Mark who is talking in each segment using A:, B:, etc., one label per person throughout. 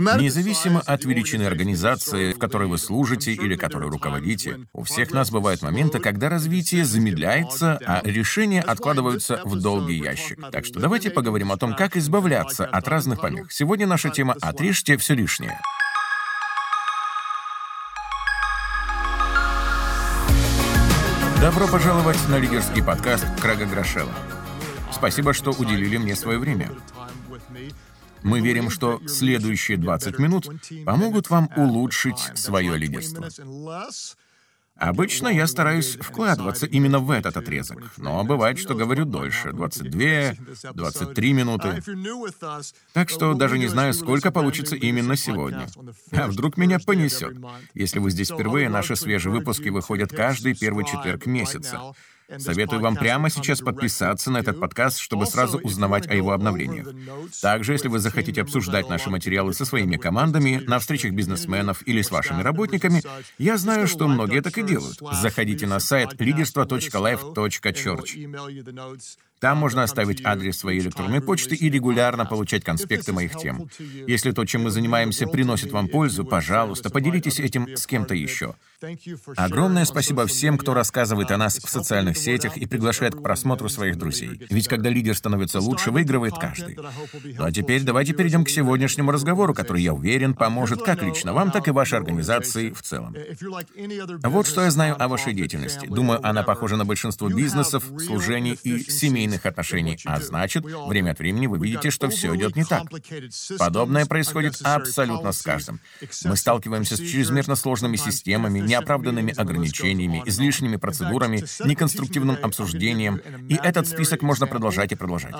A: Независимо от величины организации, в которой вы служите или которой руководите, у всех нас бывают моменты, когда развитие замедляется, а решения откладываются в долгий ящик. Так что давайте поговорим о том, как избавляться от разных помех. Сегодня наша тема «Отрежьте все лишнее». Добро пожаловать на лидерский подкаст Крага Грошева. Спасибо, что уделили мне свое время. Мы верим, что следующие 20 минут помогут вам улучшить свое лидерство. Обычно я стараюсь вкладываться именно в этот отрезок, но бывает, что говорю дольше — 22, 23 минуты. Так что даже не знаю, сколько получится именно сегодня. А вдруг меня понесет? Если вы здесь впервые, наши свежие выпуски выходят каждый первый четверг месяца. Советую вам прямо сейчас подписаться на этот подкаст, чтобы сразу узнавать о его обновлениях. Также, если вы захотите обсуждать наши материалы со своими командами, на встречах бизнесменов или с вашими работниками, я знаю, что многие так и делают. Заходите на сайт leaderство.life.church. Там можно оставить адрес своей электронной почты и регулярно получать конспекты моих тем. Если то, чем мы занимаемся, приносит вам пользу, пожалуйста, поделитесь этим с кем-то еще. Огромное спасибо всем, кто рассказывает о нас в социальных сетях и приглашает к просмотру своих друзей. Ведь когда лидер становится лучше, выигрывает каждый. Ну а теперь давайте перейдем к сегодняшнему разговору, который, я уверен, поможет как лично вам, так и вашей организации в целом. Вот что я знаю о вашей деятельности. Думаю, она похожа на большинство бизнесов, служений и семейных отношений, а значит, время от времени вы видите, что все идет не так. Подобное происходит абсолютно с каждым. Мы сталкиваемся с чрезмерно сложными системами, неоправданными ограничениями, излишними процедурами, неконструктивным обсуждением, и этот список можно продолжать и продолжать.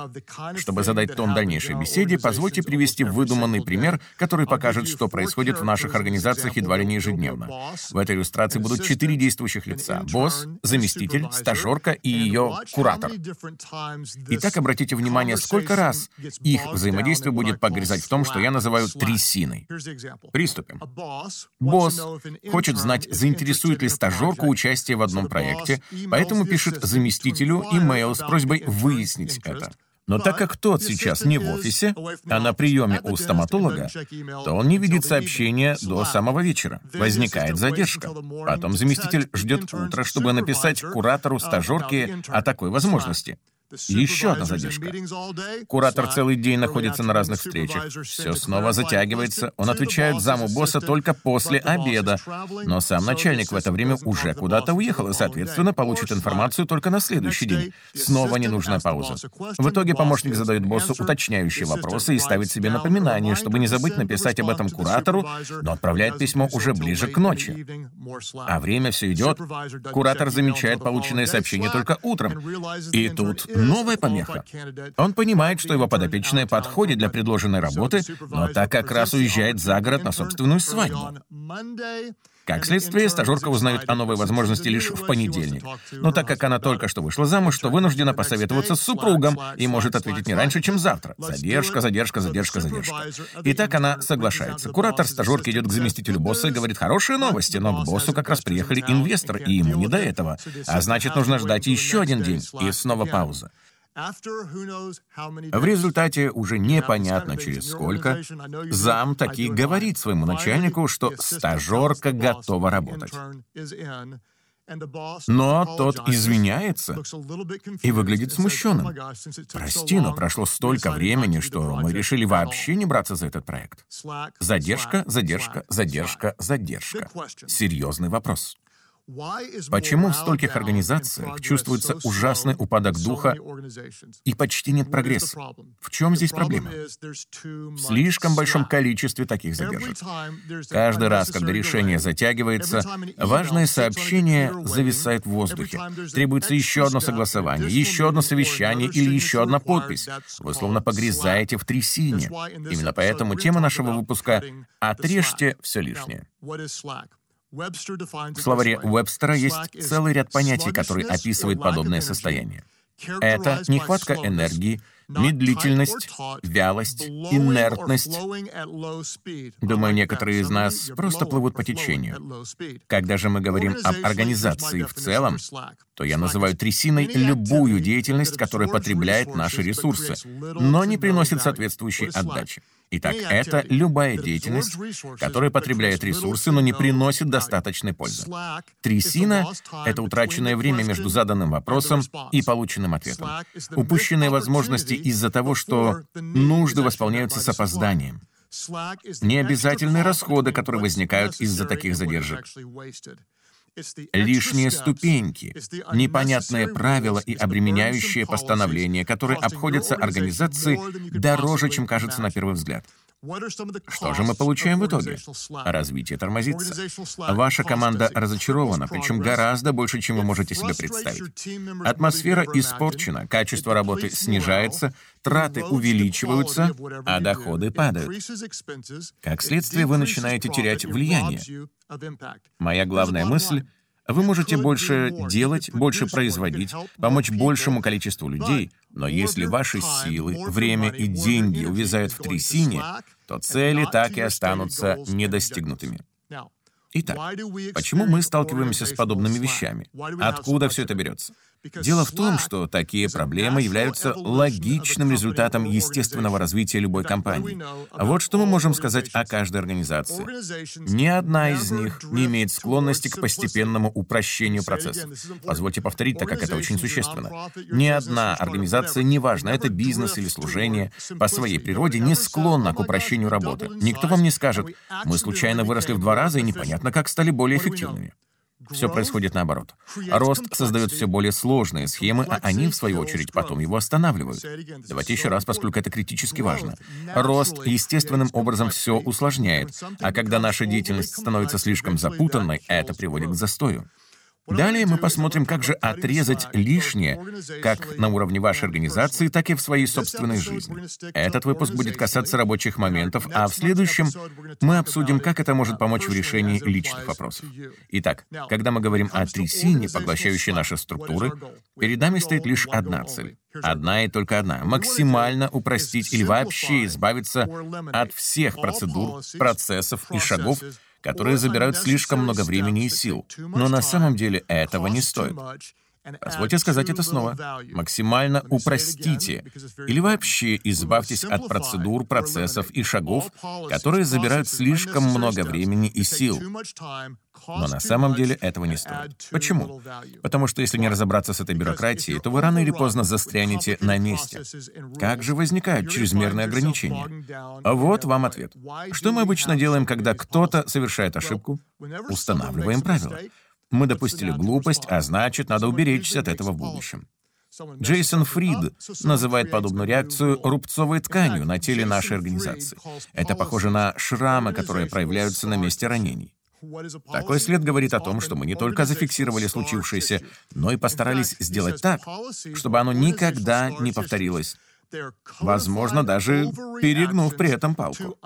A: Чтобы задать тон дальнейшей беседе, позвольте привести выдуманный пример, который покажет, что происходит в наших организациях едва ли не ежедневно. В этой иллюстрации будут четыре действующих лица — босс, заместитель, стажерка и ее куратор. Итак, обратите внимание, сколько раз их взаимодействие будет погрязать в том, что я называю трясиной. Приступим. Босс хочет знать, заинтересует ли стажерку участие в одном проекте, поэтому пишет заместителю имейл с просьбой выяснить это. Но так как тот сейчас не в офисе, а на приеме у стоматолога, то он не видит сообщения до самого вечера. Возникает задержка. Потом заместитель ждет утро, чтобы написать куратору стажерки о такой возможности. Еще одна задержка. Куратор целый день находится на разных встречах. Все снова затягивается. Он отвечает заму босса только после обеда. Но сам начальник в это время уже куда-то уехал и, соответственно, получит информацию только на следующий день. Снова ненужная пауза. В итоге помощник задает боссу уточняющие вопросы и ставит себе напоминание, чтобы не забыть написать об этом куратору, но отправляет письмо уже ближе к ночи. А время все идет. Куратор замечает полученное сообщение только утром. И тут новая помеха. Он понимает, что его подопечная подходит для предложенной работы, но так как раз уезжает за город на собственную свадьбу. Как следствие, стажерка узнает о новой возможности лишь в понедельник. Но так как она только что вышла замуж, то вынуждена посоветоваться с супругом и может ответить не раньше, чем завтра. Задержка, задержка, задержка, задержка. И так она соглашается. Куратор стажерки идет к заместителю босса и говорит хорошие новости, но к боссу как раз приехали инвестор, и ему не до этого. А значит, нужно ждать еще один день. И снова пауза. В результате уже непонятно через сколько зам таки говорит своему начальнику, что стажерка готова работать. Но тот извиняется и выглядит смущенным. Прости, но прошло столько времени, что мы решили вообще не браться за этот проект. Задержка, задержка, задержка, задержка. Серьезный вопрос. Почему в стольких организациях чувствуется ужасный упадок духа и почти нет прогресса? В чем здесь проблема? В слишком большом количестве таких задержек. Каждый раз, когда решение затягивается, важное сообщение зависает в воздухе. Требуется еще одно согласование, еще одно совещание или еще одна подпись. Вы словно погрязаете в трясине. Именно поэтому тема нашего выпуска «Отрежьте все лишнее». В словаре Уэбстера есть целый ряд понятий, которые описывают подобное состояние. Это нехватка энергии, медлительность, вялость, инертность. Думаю, некоторые из нас просто плывут по течению. Когда же мы говорим об организации в целом, то я называю трясиной любую деятельность, которая потребляет наши ресурсы, но не приносит соответствующей отдачи. Итак, это любая деятельность, которая потребляет ресурсы, но не приносит достаточной пользы. Трясина — это утраченное время между заданным вопросом и полученным ответом. Упущенные возможности из-за того, что нужды восполняются с опозданием. Необязательные расходы, которые возникают из-за таких задержек. Лишние ступеньки, непонятные правила и обременяющие постановления, которые обходятся организации дороже, чем кажется на первый взгляд. Что же мы получаем в итоге? Развитие тормозится. Ваша команда разочарована, причем гораздо больше, чем вы можете себе представить. Атмосфера испорчена, качество работы снижается, траты увеличиваются, а доходы падают. Как следствие, вы начинаете терять влияние. Моя главная мысль вы можете больше делать, больше производить, помочь большему количеству людей, но если ваши силы, время и деньги увязают в трясине, то цели так и останутся недостигнутыми. Итак, почему мы сталкиваемся с подобными вещами? Откуда все это берется? Дело в том, что такие проблемы являются логичным результатом естественного развития любой компании. Вот что мы можем сказать о каждой организации. Ни одна из них не имеет склонности к постепенному упрощению процессов. Позвольте повторить, так как это очень существенно. Ни одна организация, неважно, это бизнес или служение, по своей природе не склонна к упрощению работы. Никто вам не скажет, мы случайно выросли в два раза и непонятно, как стали более эффективными. Все происходит наоборот. Рост создает все более сложные схемы, а они, в свою очередь, потом его останавливают. Давайте еще раз, поскольку это критически важно. Рост естественным образом все усложняет, а когда наша деятельность становится слишком запутанной, это приводит к застою. Далее мы посмотрим, как же отрезать лишнее, как на уровне вашей организации, так и в своей собственной жизни. Этот выпуск будет касаться рабочих моментов, а в следующем мы обсудим, как это может помочь в решении личных вопросов. Итак, когда мы говорим о трясине, поглощающей наши структуры, перед нами стоит лишь одна цель. Одна и только одна — максимально упростить или вообще избавиться от всех процедур, процессов и шагов, которые забирают слишком много времени и сил. Но на самом деле этого не стоит. Позвольте сказать это снова. Максимально упростите или вообще избавьтесь от процедур, процессов и шагов, которые забирают слишком много времени и сил. Но на самом деле этого не стоит. Почему? Потому что если не разобраться с этой бюрократией, то вы рано или поздно застрянете на месте. Как же возникают чрезмерные ограничения? Вот вам ответ. Что мы обычно делаем, когда кто-то совершает ошибку? Устанавливаем правила. Мы допустили глупость, а значит, надо уберечься от этого в будущем. Джейсон Фрид называет подобную реакцию рубцовой тканью на теле нашей организации. Это похоже на шрамы, которые проявляются на месте ранений. Такой след говорит о том, что мы не только зафиксировали случившееся, но и постарались сделать так, чтобы оно никогда не повторилось возможно, даже перегнув при этом палку.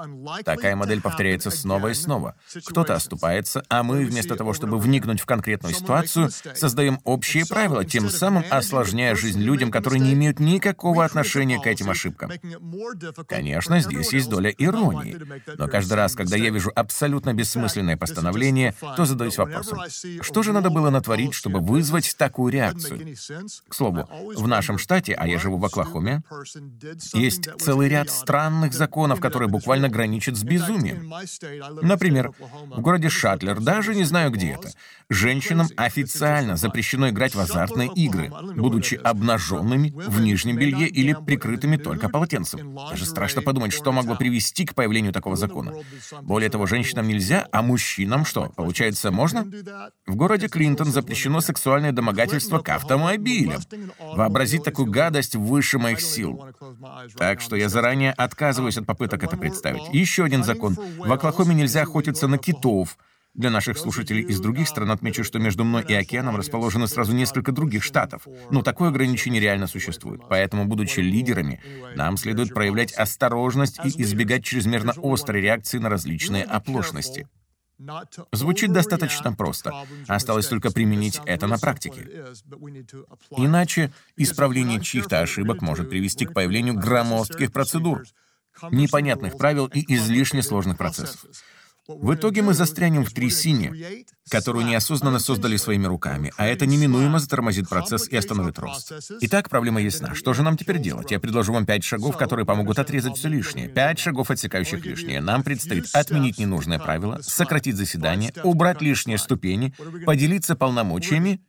A: Такая модель повторяется снова и снова. Кто-то оступается, а мы, вместо того, чтобы вникнуть в конкретную ситуацию, создаем общие правила, тем самым осложняя жизнь людям, которые не имеют никакого отношения к этим ошибкам. Конечно, здесь есть доля иронии, но каждый раз, когда я вижу абсолютно бессмысленное постановление, то задаюсь вопросом, что же надо было натворить, чтобы вызвать такую реакцию? К слову, в нашем штате, а я живу в Оклахоме, есть целый ряд странных законов, которые буквально граничат с безумием. Например, в городе Шатлер, даже не знаю где это, женщинам официально запрещено играть в азартные игры, будучи обнаженными в нижнем белье или прикрытыми только полотенцем. Даже страшно подумать, что могло привести к появлению такого закона. Более того, женщинам нельзя, а мужчинам что, получается, можно? В городе Клинтон запрещено сексуальное домогательство к автомобилям. Вообразить такую гадость выше моих сил. Так что я заранее отказываюсь от попыток это представить. Еще один закон. В Оклахоме нельзя охотиться на китов. Для наших слушателей из других стран отмечу, что между мной и океаном расположено сразу несколько других штатов. Но такое ограничение реально существует. Поэтому, будучи лидерами, нам следует проявлять осторожность и избегать чрезмерно острой реакции на различные оплошности. Звучит достаточно просто. Осталось только применить это на практике. Иначе исправление чьих-то ошибок может привести к появлению громоздких процедур, непонятных правил и излишне сложных процессов. В итоге мы застрянем в трясине, которую неосознанно создали своими руками, а это неминуемо затормозит процесс и остановит рост. Итак, проблема ясна. Что же нам теперь делать? Я предложу вам пять шагов, которые помогут отрезать все лишнее. Пять шагов, отсекающих лишнее. Нам предстоит отменить ненужное правило, сократить заседание, убрать лишние ступени, поделиться полномочиями,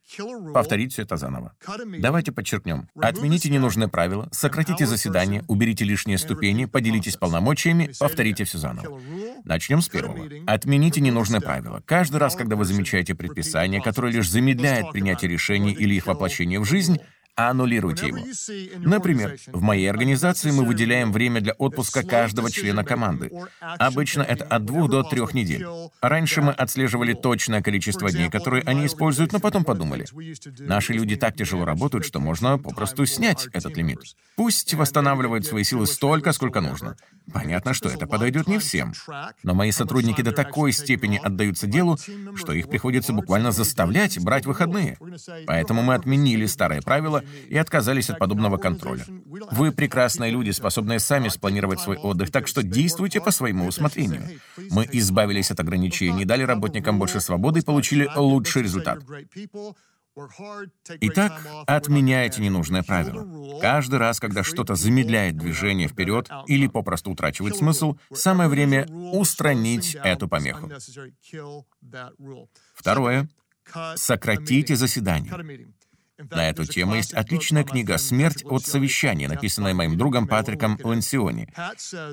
A: повторить все это заново. Давайте подчеркнем. Отмените ненужное правило, сократите заседание, уберите лишние ступени, поделитесь полномочиями, повторите все заново. Начнем с первого. Отмените ненужное правило. Каждый раз, когда вы замечаете предписание, которое лишь замедляет принятие решений или их воплощение в жизнь, аннулируйте его. Например, в моей организации мы выделяем время для отпуска каждого члена команды. Обычно это от двух до трех недель. Раньше мы отслеживали точное количество дней, которые они используют, но потом подумали. Наши люди так тяжело работают, что можно попросту снять этот лимит. Пусть восстанавливают свои силы столько, сколько нужно. Понятно, что это подойдет не всем. Но мои сотрудники до такой степени отдаются делу, что их приходится буквально заставлять брать выходные. Поэтому мы отменили старое правило и отказались от подобного контроля. Вы прекрасные люди, способные сами спланировать свой отдых, так что действуйте по своему усмотрению. Мы избавились от ограничений, дали работникам больше свободы и получили лучший результат. Итак, отменяйте ненужное правило. Каждый раз, когда что-то замедляет движение вперед или попросту утрачивает смысл, самое время устранить эту помеху. Второе. Сократите заседание. На эту тему есть отличная книга «Смерть от совещания», написанная моим другом Патриком Лансиони.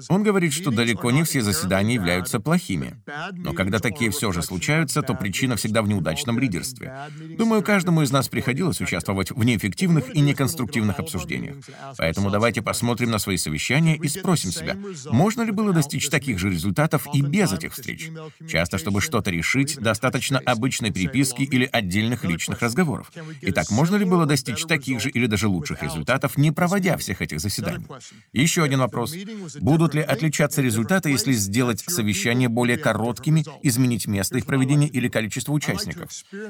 A: Он говорит, что далеко не все заседания являются плохими. Но когда такие все же случаются, то причина всегда в неудачном лидерстве. Думаю, каждому из нас приходилось участвовать в неэффективных и неконструктивных обсуждениях. Поэтому давайте посмотрим на свои совещания и спросим себя, можно ли было достичь таких же результатов и без этих встреч? Часто, чтобы что-то решить, достаточно обычной переписки или отдельных личных разговоров. Итак, можно можно ли было достичь таких же или даже лучших результатов, не проводя всех этих заседаний? Еще один вопрос. Будут ли отличаться результаты, если сделать совещания более короткими, изменить место их проведения или количество участников?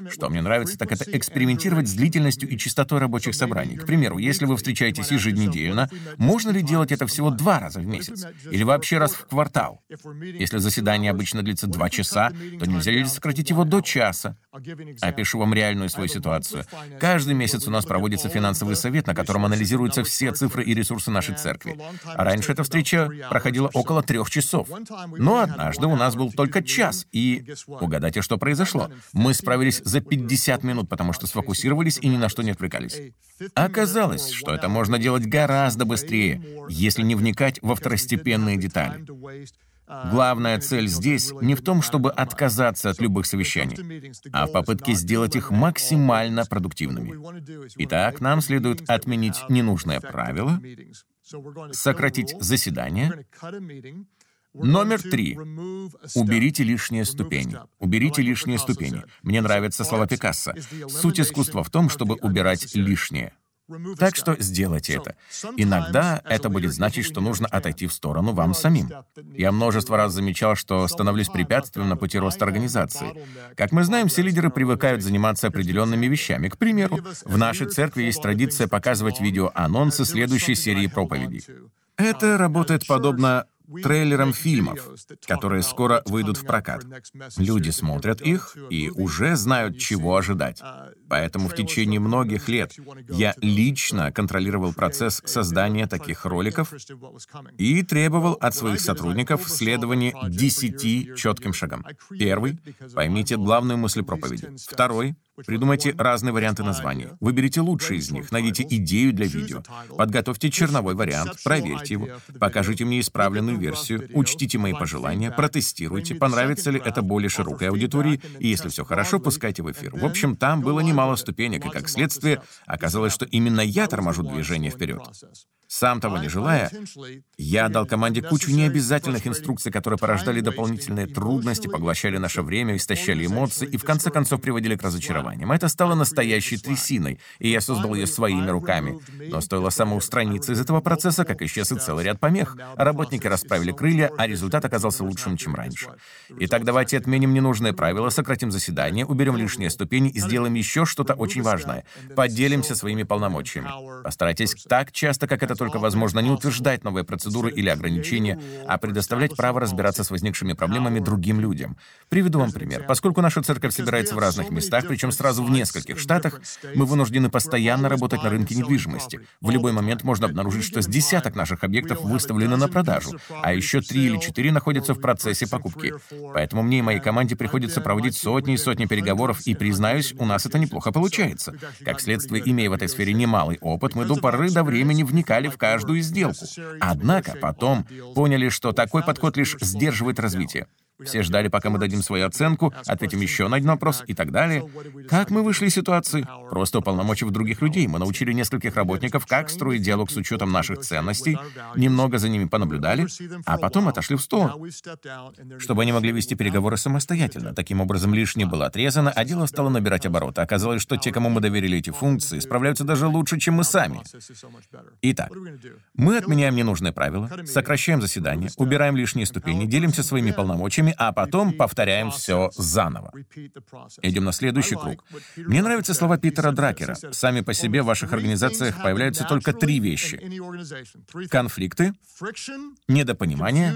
A: Что мне нравится, так это экспериментировать с длительностью и частотой рабочих собраний. К примеру, если вы встречаетесь еженедельно, можно ли делать это всего два раза в месяц? Или вообще раз в квартал? Если заседание обычно длится два часа, то нельзя ли сократить его до часа? Опишу вам реальную свою ситуацию. Каждый Каждый месяц у нас проводится финансовый совет, на котором анализируются все цифры и ресурсы нашей церкви. А раньше эта встреча проходила около трех часов. Но однажды у нас был только час, и угадайте, что произошло. Мы справились за 50 минут, потому что сфокусировались и ни на что не отвлекались. Оказалось, что это можно делать гораздо быстрее, если не вникать во второстепенные детали. Главная цель здесь не в том, чтобы отказаться от любых совещаний, а в попытке сделать их максимально продуктивными. Итак, нам следует отменить ненужное правило, сократить заседание. Номер три. Уберите лишние ступени. Уберите лишние ступени. Мне нравятся слова Пикассо. Суть искусства в том, чтобы убирать лишнее. Так что сделайте это. Иногда это будет значить, что нужно отойти в сторону вам самим. Я множество раз замечал, что становлюсь препятствием на пути роста организации. Как мы знаем, все лидеры привыкают заниматься определенными вещами. К примеру, в нашей церкви есть традиция показывать видео-анонсы следующей серии проповедей. Это работает подобно трейлерам фильмов, которые скоро выйдут в прокат. Люди смотрят их и уже знают, чего ожидать. Поэтому в течение многих лет я лично контролировал процесс создания таких роликов и требовал от своих сотрудников следования десяти четким шагам. Первый — поймите главную мысль проповеди. Второй Придумайте разные варианты названий. Выберите лучшие из них, найдите идею для видео. Подготовьте черновой вариант, проверьте его, покажите мне исправленную версию, учтите мои пожелания, протестируйте, понравится ли это более широкой аудитории, и если все хорошо, пускайте в эфир. В общем, там было немало ступенек, и как следствие, оказалось, что именно я торможу движение вперед. Сам того не желая, я дал команде кучу необязательных инструкций, которые порождали дополнительные трудности, поглощали наше время, истощали эмоции и в конце концов приводили к разочарованиям. Это стало настоящей трясиной, и я создал ее своими руками. Но стоило самоустраниться из этого процесса, как исчез и целый ряд помех. Работники расправили крылья, а результат оказался лучшим, чем раньше. Итак, давайте отменим ненужные правила, сократим заседание, уберем лишние ступени и сделаем еще что-то очень важное. Поделимся своими полномочиями. Постарайтесь так часто, как это только возможно, не утверждать новые процедуры или ограничения, а предоставлять право разбираться с возникшими проблемами другим людям. Приведу вам пример. Поскольку наша церковь собирается в разных местах, причем сразу в нескольких штатах, мы вынуждены постоянно работать на рынке недвижимости. В любой момент можно обнаружить, что с десяток наших объектов выставлены на продажу, а еще три или четыре находятся в процессе покупки. Поэтому мне и моей команде приходится проводить сотни и сотни переговоров, и, признаюсь, у нас это неплохо получается. Как следствие, имея в этой сфере немалый опыт, мы до поры до времени вникали в каждую сделку. Однако потом поняли, что такой подход лишь сдерживает развитие. Все ждали, пока мы дадим свою оценку, ответим еще на один вопрос и так далее. Как мы вышли из ситуации? Просто уполномочив других людей, мы научили нескольких работников, как строить диалог с учетом наших ценностей, немного за ними понаблюдали, а потом отошли в сторону, чтобы они могли вести переговоры самостоятельно. Таким образом, лишнее было отрезано, а дело стало набирать обороты. Оказалось, что те, кому мы доверили эти функции, справляются даже лучше, чем мы сами. Итак, мы отменяем ненужные правила, сокращаем заседания, убираем лишние ступени, делимся своими полномочиями, а потом повторяем все заново. Идем на следующий круг. Мне нравятся слова Питера Дракера. Сами по себе в ваших организациях появляются только три вещи. Конфликты, недопонимание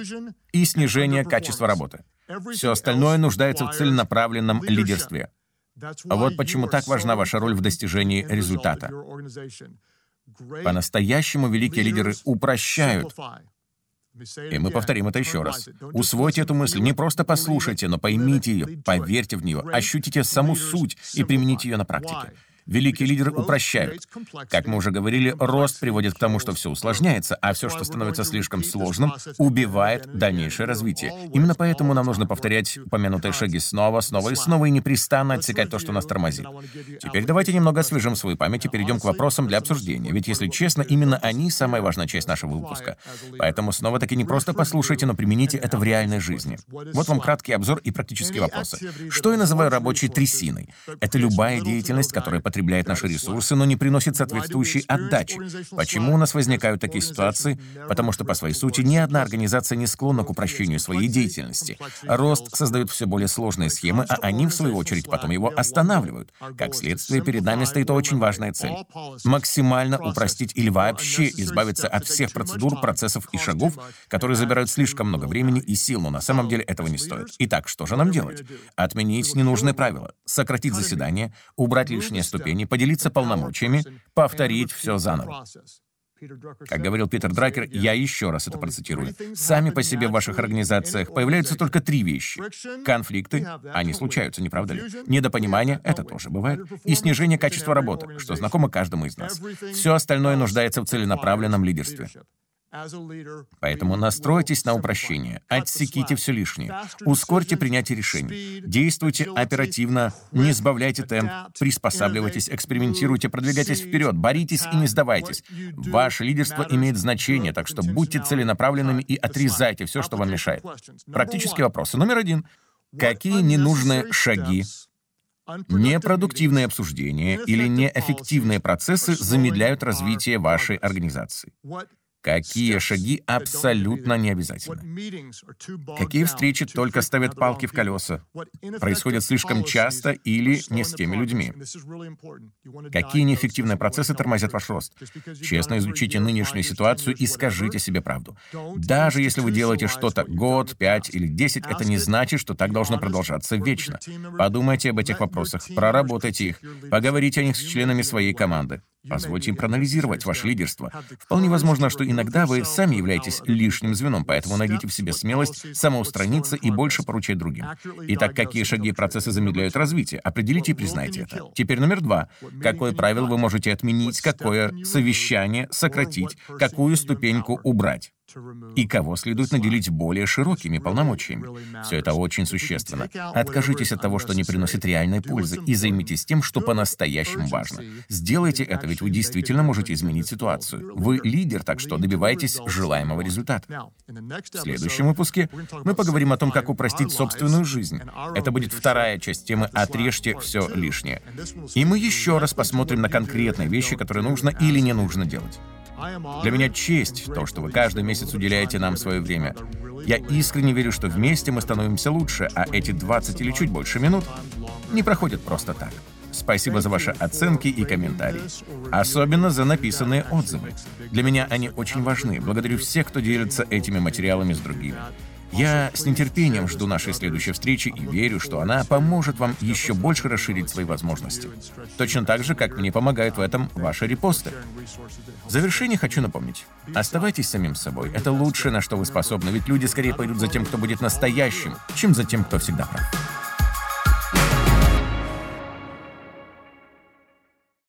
A: и снижение качества работы. Все остальное нуждается в целенаправленном лидерстве. А вот почему так важна ваша роль в достижении результата. По-настоящему великие лидеры упрощают и мы повторим это еще раз. Усвойте эту мысль, не просто послушайте, но поймите ее, поверьте в нее, ощутите саму суть и примените ее на практике. Великие лидеры упрощают. Как мы уже говорили, рост приводит к тому, что все усложняется, а все, что становится слишком сложным, убивает дальнейшее развитие. Именно поэтому нам нужно повторять упомянутые шаги снова, снова и снова и непрестанно отсекать то, что нас тормозит. Теперь давайте немного освежим свою память и перейдем к вопросам для обсуждения, ведь, если честно, именно они — самая важная часть нашего выпуска. Поэтому снова-таки не просто послушайте, но примените это в реальной жизни. Вот вам краткий обзор и практические вопросы. Что я называю рабочей трясиной? Это любая деятельность, которая потребует потребляет наши ресурсы, но не приносит соответствующей отдачи. Почему у нас возникают такие ситуации? Потому что, по своей сути, ни одна организация не склонна к упрощению своей деятельности. Рост создает все более сложные схемы, а они, в свою очередь, потом его останавливают. Как следствие, перед нами стоит очень важная цель — максимально упростить или вообще избавиться от всех процедур, процессов и шагов, которые забирают слишком много времени и сил, но на самом деле этого не стоит. Итак, что же нам делать? Отменить ненужные правила, сократить заседание, убрать лишние ступени, ступени, поделиться полномочиями, повторить все заново. Как говорил Питер Дракер, я еще раз это процитирую. Сами по себе в ваших организациях появляются только три вещи. Конфликты, они случаются, не правда ли? Недопонимание, это тоже бывает. И снижение качества работы, что знакомо каждому из нас. Все остальное нуждается в целенаправленном лидерстве. Поэтому настройтесь на упрощение, отсеките все лишнее, ускорьте принятие решений, действуйте оперативно, не сбавляйте темп, приспосабливайтесь, экспериментируйте, продвигайтесь вперед, боритесь и не сдавайтесь. Ваше лидерство имеет значение, так что будьте целенаправленными и отрезайте все, что вам мешает. Практические вопросы. Номер один. Какие ненужные шаги? Непродуктивные обсуждения или неэффективные процессы замедляют развитие вашей организации. Какие шаги абсолютно не обязательны? Какие встречи только ставят палки в колеса? Происходят слишком часто или не с теми людьми? Какие неэффективные процессы тормозят ваш рост? Честно изучите нынешнюю ситуацию и скажите себе правду. Даже если вы делаете что-то год, пять или десять, это не значит, что так должно продолжаться вечно. Подумайте об этих вопросах, проработайте их, поговорите о них с членами своей команды. Позвольте им проанализировать ваше лидерство. Вполне возможно, что иногда вы сами являетесь лишним звеном, поэтому найдите в себе смелость самоустраниться и больше поручать другим. Итак, какие шаги и процессы замедляют развитие? Определите и признайте это. Теперь номер два. Какое правило вы можете отменить, какое совещание сократить, какую ступеньку убрать? И кого следует наделить более широкими полномочиями. Все это очень существенно. Откажитесь от того, что не приносит реальной пользы, и займитесь тем, что по-настоящему важно. Сделайте это, ведь вы действительно можете изменить ситуацию. Вы лидер, так что добивайтесь желаемого результата. В следующем выпуске мы поговорим о том, как упростить собственную жизнь. Это будет вторая часть темы «Отрежьте все лишнее». И мы еще раз посмотрим на конкретные вещи, которые нужно или не нужно делать. Для меня честь то, что вы каждый месяц уделяете нам свое время. Я искренне верю, что вместе мы становимся лучше, а эти 20 или чуть больше минут не проходят просто так. Спасибо за ваши оценки и комментарии. Особенно за написанные отзывы. Для меня они очень важны. Благодарю всех, кто делится этими материалами с другими. Я с нетерпением жду нашей следующей встречи и верю, что она поможет вам еще больше расширить свои возможности. Точно так же, как мне помогают в этом ваши репосты. В завершение хочу напомнить. Оставайтесь самим собой. Это лучшее, на что вы способны, ведь люди скорее пойдут за тем, кто будет настоящим, чем за тем, кто всегда прав.